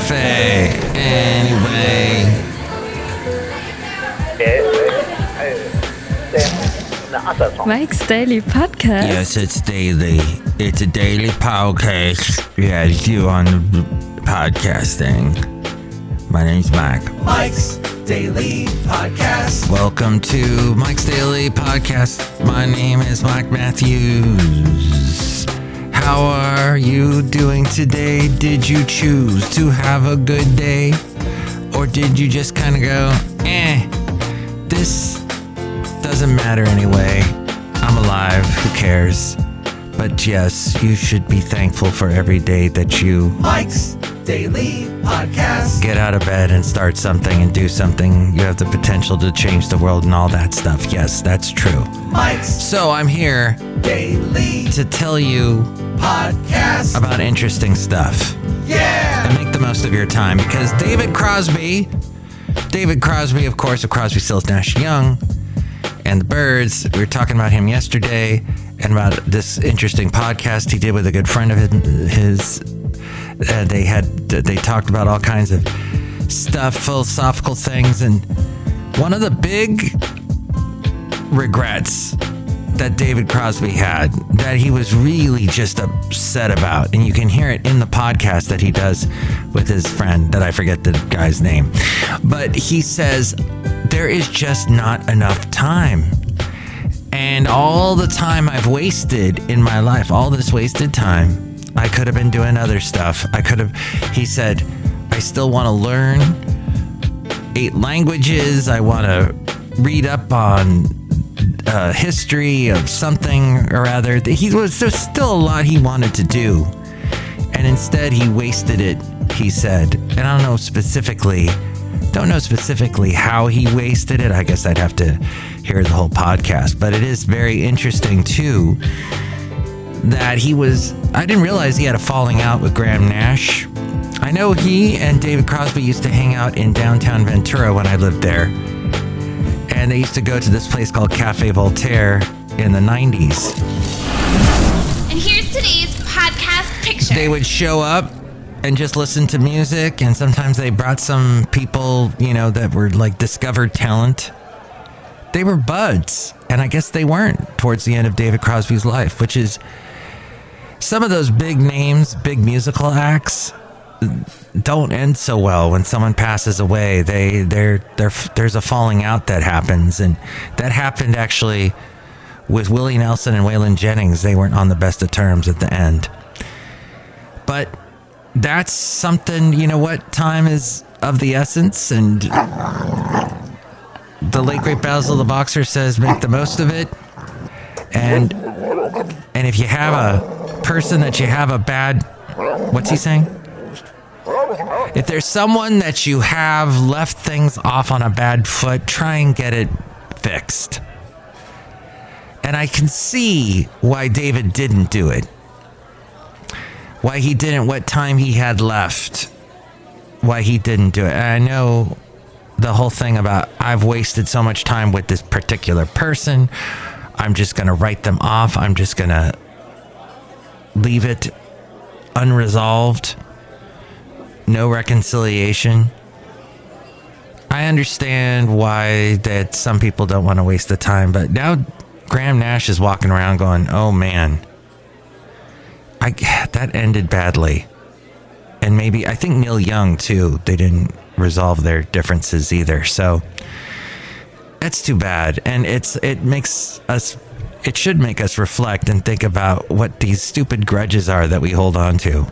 cafe. Anyway, Mike's Daily Podcast. yes, it's daily. It's a daily podcast we had to on the podcasting. My name's Mike. Mike's Daily Podcast. Welcome to Mike's Daily Podcast. My name is Mike Matthews. How are you doing today? Did you choose to have a good day? Or did you just kind of go, eh, this doesn't matter anyway. I'm alive. Who cares? But yes, you should be thankful for every day that you Mike's Daily Podcast. get out of bed and start something and do something. You have the potential to change the world and all that stuff. Yes, that's true. Mike's So I'm here Daily to tell you Podcast. about interesting stuff Yeah. and make the most of your time because David Crosby, David Crosby, of course, of Crosby, Stills, Nash Young, and the Byrds. We were talking about him yesterday and about this interesting podcast he did with a good friend of his. Uh, they had they talked about all kinds of stuff, philosophical things, and one of the big regrets that David Crosby had that he was really just upset about. And you can hear it in the podcast that he does with his friend, that I forget the guy's name. But he says, There is just not enough time. And all the time I've wasted in my life, all this wasted time, I could have been doing other stuff. I could have, he said, I still want to learn eight languages. I want to read up on uh, history of something or other. He was there's still a lot he wanted to do, and instead he wasted it. He said, and I don't know specifically, don't know specifically how he wasted it. I guess I'd have to hear the whole podcast, but it is very interesting too that he was. I didn't realize he had a falling out with Graham Nash. I know he and David Crosby used to hang out in downtown Ventura when I lived there and they used to go to this place called Cafe Voltaire in the 90s. And here's today's podcast picture. They would show up and just listen to music, and sometimes they brought some people, you know, that were like discovered talent. They were buds, and I guess they weren't towards the end of David Crosby's life, which is some of those big names, big musical acts don't end so well when someone passes away. They there there's a falling out that happens, and that happened actually with Willie Nelson and Waylon Jennings. They weren't on the best of terms at the end, but that's something. You know what? Time is of the essence, and the late great Basil the Boxer says, "Make the most of it." And and if you have a person that you have a bad, what's he saying? If there's someone that you have left things off on a bad foot, try and get it fixed. And I can see why David didn't do it. Why he didn't, what time he had left. Why he didn't do it. And I know the whole thing about I've wasted so much time with this particular person. I'm just going to write them off. I'm just going to leave it unresolved no reconciliation. I understand why that some people don't want to waste the time, but now Graham Nash is walking around going, "Oh man, I that ended badly." And maybe I think Neil Young too. They didn't resolve their differences either. So that's too bad. And it's it makes us it should make us reflect and think about what these stupid grudges are that we hold on to.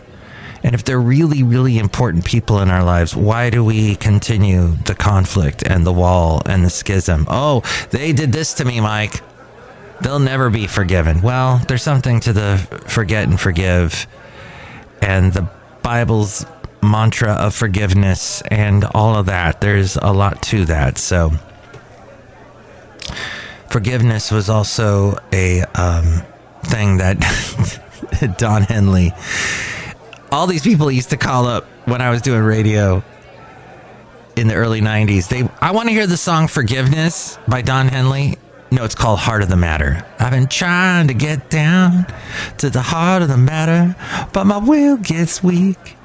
And if they're really, really important people in our lives, why do we continue the conflict and the wall and the schism? Oh, they did this to me, Mike. They'll never be forgiven. Well, there's something to the forget and forgive and the Bible's mantra of forgiveness and all of that. There's a lot to that. So, forgiveness was also a um, thing that Don Henley all these people used to call up when I was doing radio in the early 90s. They I want to hear the song Forgiveness by Don Henley. No, it's called Heart of the Matter. I've been trying to get down to the heart of the matter, but my will gets weak.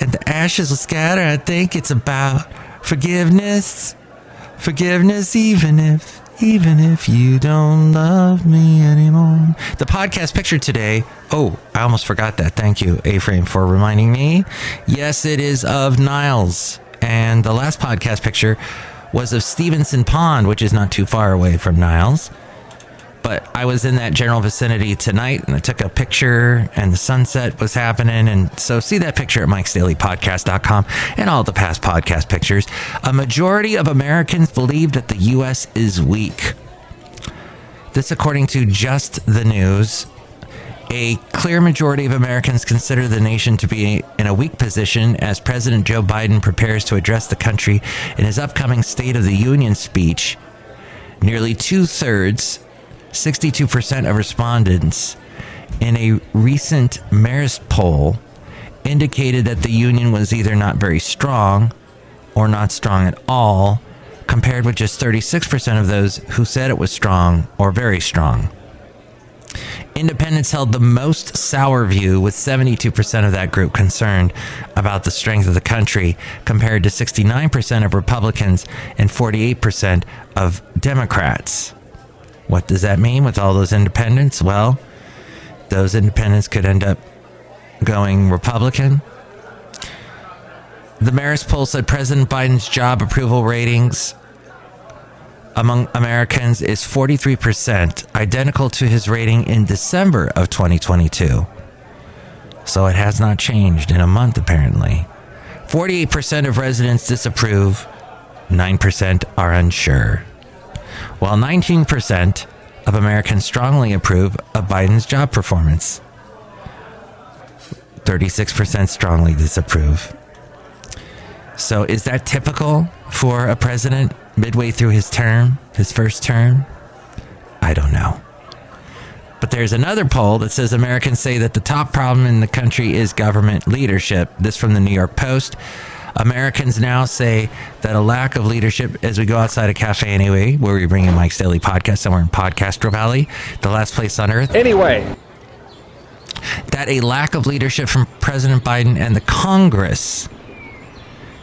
and the ashes will scatter. I think it's about forgiveness. Forgiveness, even if, even if you don't love me anymore. The podcast picture today. Oh, I almost forgot that. Thank you, A Frame, for reminding me. Yes, it is of Niles. And the last podcast picture was of Stevenson Pond, which is not too far away from Niles. But I was in that general vicinity tonight and I took a picture and the sunset was happening. And so see that picture at mikesdailypodcast.com and all the past podcast pictures. A majority of Americans believe that the U.S. is weak. This, according to Just the News, a clear majority of Americans consider the nation to be in a weak position as President Joe Biden prepares to address the country in his upcoming State of the Union speech. Nearly two thirds 62% of respondents in a recent Marist poll indicated that the union was either not very strong or not strong at all, compared with just 36% of those who said it was strong or very strong. Independents held the most sour view, with 72% of that group concerned about the strength of the country, compared to 69% of Republicans and 48% of Democrats. What does that mean with all those independents? Well, those independents could end up going Republican. The Marist poll said President Biden's job approval ratings among Americans is 43%, identical to his rating in December of 2022. So it has not changed in a month, apparently. 48% of residents disapprove, 9% are unsure while 19% of Americans strongly approve of Biden's job performance. 36% strongly disapprove. So, is that typical for a president midway through his term, his first term? I don't know. But there's another poll that says Americans say that the top problem in the country is government leadership. This from the New York Post. Americans now say that a lack of leadership as we go outside a cafe anyway, where we bring in Mike's Daily Podcast somewhere in Podcastro Valley, the last place on earth. Anyway, that a lack of leadership from President Biden and the Congress.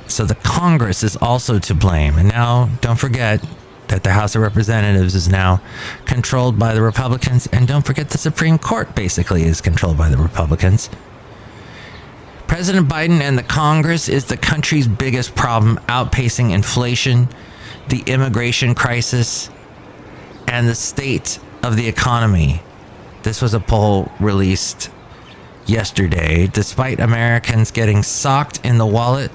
So the Congress is also to blame. And now, don't forget that the House of Representatives is now controlled by the Republicans. And don't forget the Supreme Court basically is controlled by the Republicans. President Biden and the Congress is the country's biggest problem, outpacing inflation, the immigration crisis, and the state of the economy. This was a poll released yesterday. Despite Americans getting socked in the wallet,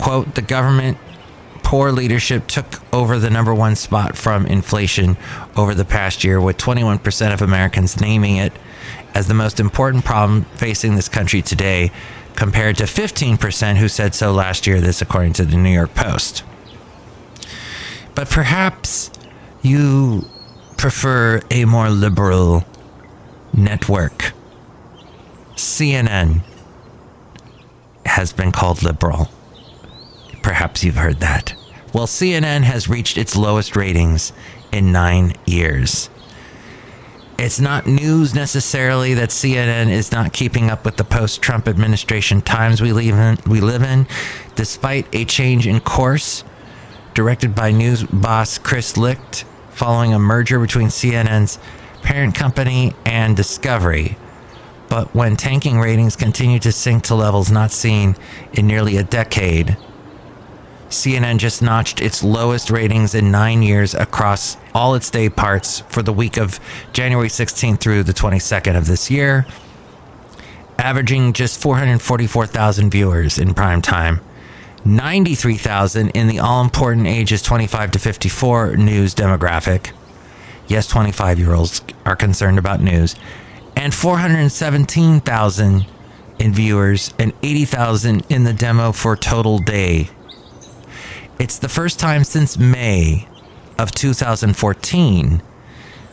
quote, the government poor leadership took over the number one spot from inflation over the past year, with 21% of Americans naming it as the most important problem facing this country today compared to 15% who said so last year, this according to the New York Post. But perhaps you prefer a more liberal network. CNN has been called liberal. Perhaps you've heard that. Well, CNN has reached its lowest ratings in nine years. It's not news necessarily that CNN is not keeping up with the post-Trump administration times we live in, we live in, despite a change in course directed by news boss Chris Licht following a merger between CNN's parent company and Discovery. But when tanking ratings continue to sink to levels not seen in nearly a decade, CNN just notched its lowest ratings in nine years across all its day parts for the week of January 16th through the 22nd of this year, averaging just 444,000 viewers in prime time. 93,000 in the all important ages 25 to 54 news demographic. Yes, 25 year olds are concerned about news. And 417,000 in viewers and 80,000 in the demo for total day it's the first time since May of 2014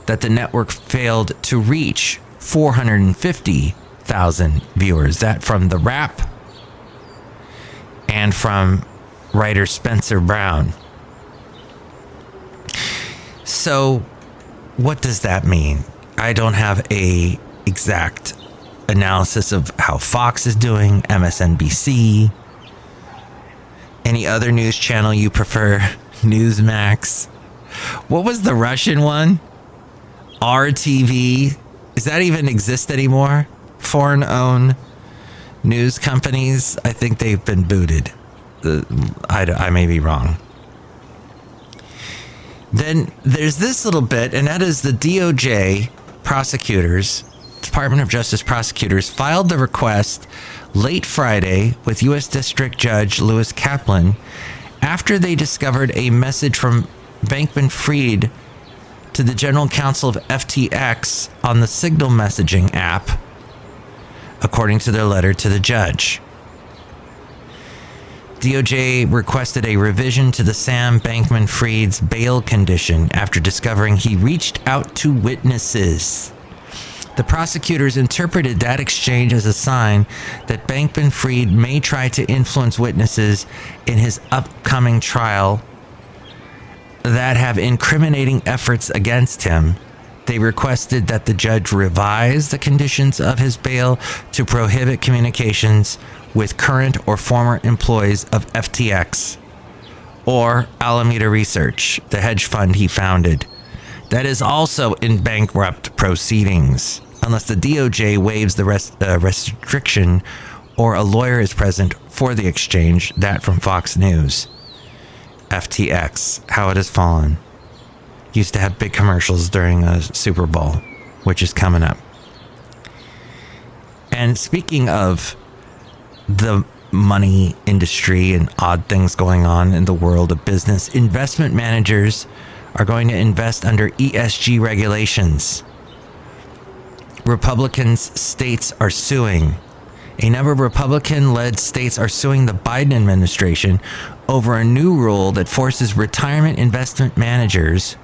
that the network failed to reach 450,000 viewers. That from The Wrap and from writer Spencer Brown. So, what does that mean? I don't have a exact analysis of how Fox is doing, MSNBC, Any other news channel you prefer? Newsmax. What was the Russian one? RTV. Does that even exist anymore? Foreign owned news companies. I think they've been booted. Uh, I, I may be wrong. Then there's this little bit, and that is the DOJ prosecutors, Department of Justice prosecutors, filed the request late Friday with U.S. District Judge Lewis Kaplan after they discovered a message from Bankman Fried to the General Counsel of FTX on the Signal messaging app, according to their letter to the judge. DOJ requested a revision to the Sam Bankman Fried's bail condition after discovering he reached out to witnesses. The prosecutors interpreted that exchange as a sign that Bankman Fried may try to influence witnesses in his upcoming trial that have incriminating efforts against him. They requested that the judge revise the conditions of his bail to prohibit communications with current or former employees of FTX or Alameda Research, the hedge fund he founded. That is also in bankrupt proceedings, unless the DOJ waives the rest, uh, restriction or a lawyer is present for the exchange. That from Fox News. FTX, how it has fallen. Used to have big commercials during a Super Bowl, which is coming up. And speaking of the money industry and odd things going on in the world of business, investment managers are going to invest under ESG regulations. Republicans states are suing. A number of Republican led states are suing the Biden administration over a new rule that forces retirement investment managers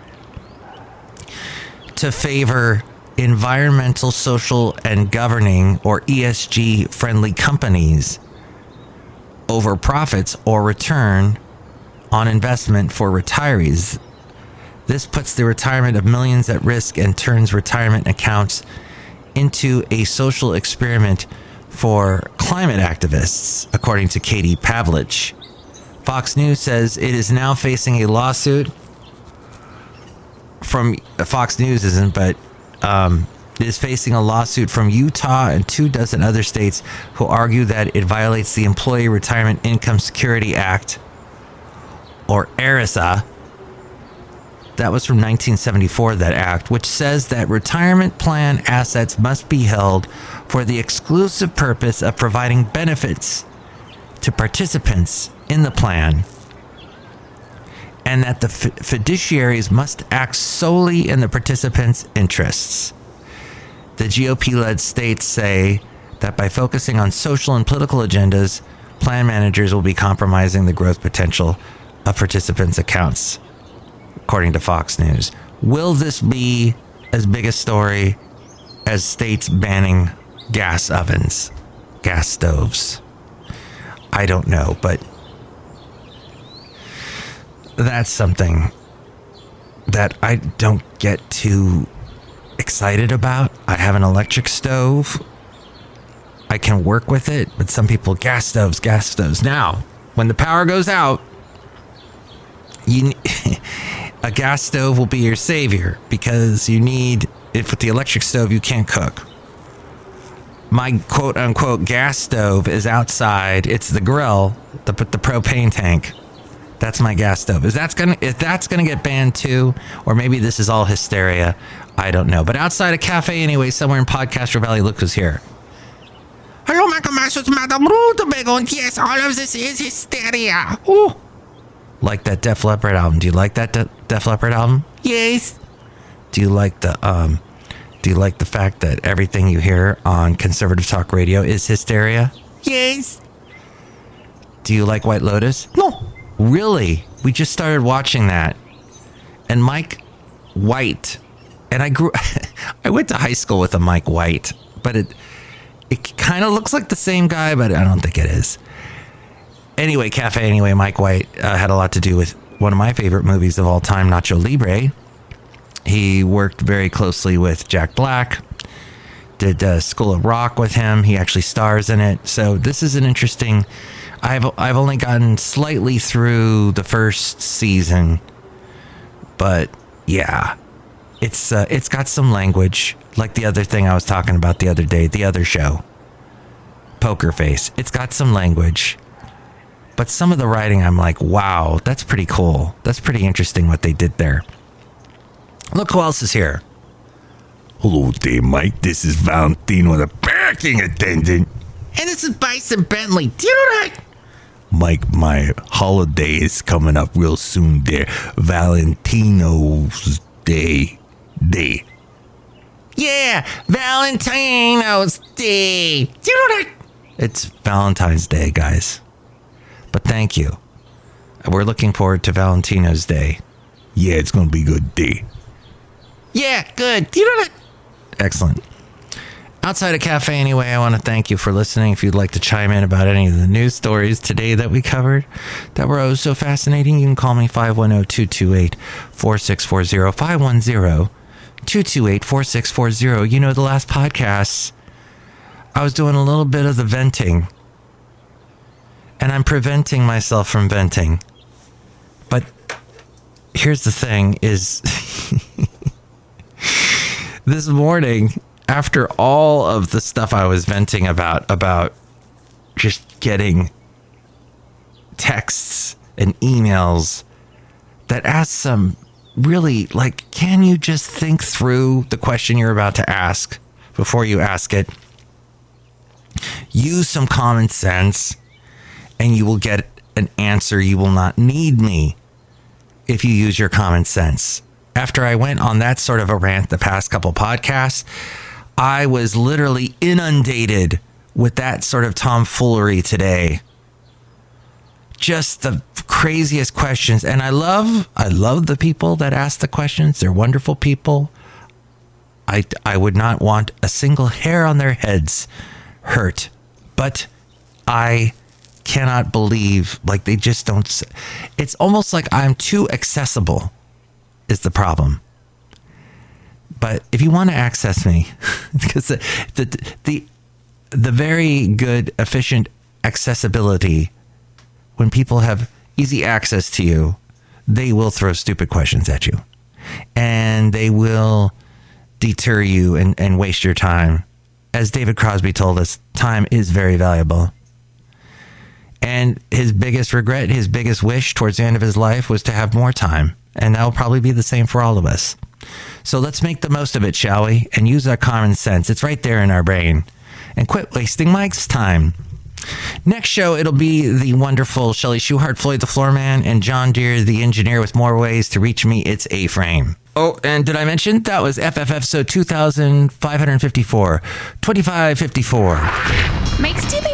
to favor environmental, social, and governing or ESG friendly companies over profits or return on investment for retirees. This puts the retirement of millions at risk and turns retirement accounts into a social experiment for climate activists, according to Katie Pavlich. Fox News says it is now facing a lawsuit from Fox News isn't, but um, is facing a lawsuit from Utah and two dozen other states who argue that it violates the Employee Retirement Income Security Act, or ERISA. That was from 1974, that act, which says that retirement plan assets must be held for the exclusive purpose of providing benefits to participants in the plan and that the fiduciaries must act solely in the participants' interests. The GOP led states say that by focusing on social and political agendas, plan managers will be compromising the growth potential of participants' accounts, according to Fox News. Will this be as big a story as states banning gas ovens, gas stoves? I don't know, but that's something that I don't get too excited about. I have an electric stove. I can work with it, but some people gas stoves, gas stoves. Now, when the power goes out, you a gas stove will be your savior because you need if with the electric stove you can't cook. My quote unquote gas stove is outside. It's the grill, the the propane tank that's my gas stove. Is that's gonna if that's gonna get banned too, or maybe this is all hysteria? I don't know. But outside a cafe anyway, somewhere in Podcastro Valley, look who's here. Hello, Michael Masters, Madame Rootabega, and yes, all of this is hysteria. Ooh. Like that Def Leppard album. Do you like that De- Def Leppard album? Yes. Do you like the um? Do you like the fact that everything you hear on conservative talk radio is hysteria? Yes. Do you like White Lotus? No. Really? We just started watching that. And Mike White, and I grew, I went to high school with a Mike White, but it, it kind of looks like the same guy, but I don't think it is. Anyway, Cafe Anyway, Mike White uh, had a lot to do with one of my favorite movies of all time, Nacho Libre. He worked very closely with Jack Black, did uh, School of Rock with him. He actually stars in it. So this is an interesting I've I've only gotten slightly through the first season, but yeah, it's uh, it's got some language like the other thing I was talking about the other day, the other show, Poker Face. It's got some language, but some of the writing, I'm like, wow, that's pretty cool. That's pretty interesting what they did there. Look who else is here. Hello there, Mike. This is Valentino, the parking attendant. And this is Bison Bentley. Do you know that? Mike, my holiday is coming up real soon there. Valentino's Day. Day. Yeah, Valentino's Day. Do you know that? It's Valentine's Day, guys. But thank you. We're looking forward to Valentino's Day. Yeah, it's gonna be a good day. Yeah, good. You know that? Excellent. Outside of Cafe, anyway, I want to thank you for listening. If you'd like to chime in about any of the news stories today that we covered that were oh so fascinating, you can call me 510 228 4640. 510 228 4640. You know, the last podcast, I was doing a little bit of the venting, and I'm preventing myself from venting. But here's the thing is this morning after all of the stuff I was venting about about just getting texts and emails that ask some really like can you just think through the question you're about to ask before you ask it use some common sense and you will get an answer you will not need me if you use your common sense after I went on that sort of a rant the past couple podcasts I was literally inundated with that sort of tomfoolery today. Just the craziest questions. And I love I love the people that ask the questions. They're wonderful people. I I would not want a single hair on their heads hurt. But I cannot believe like they just don't it's almost like I'm too accessible is the problem but if you want to access me, because the, the the the very good efficient accessibility, when people have easy access to you, they will throw stupid questions at you, and they will deter you and, and waste your time. As David Crosby told us, time is very valuable. And his biggest regret, his biggest wish towards the end of his life was to have more time. And that will probably be the same for all of us. So let's make the most of it, shall we? And use our common sense. It's right there in our brain. And quit wasting Mike's time. Next show, it'll be the wonderful Chely Shoehart, Floyd the Floorman, and John Deer, the engineer, with more ways to reach me. It's A Frame. Oh, and did I mention that was FFF so 2554, 2554. Mike's Daily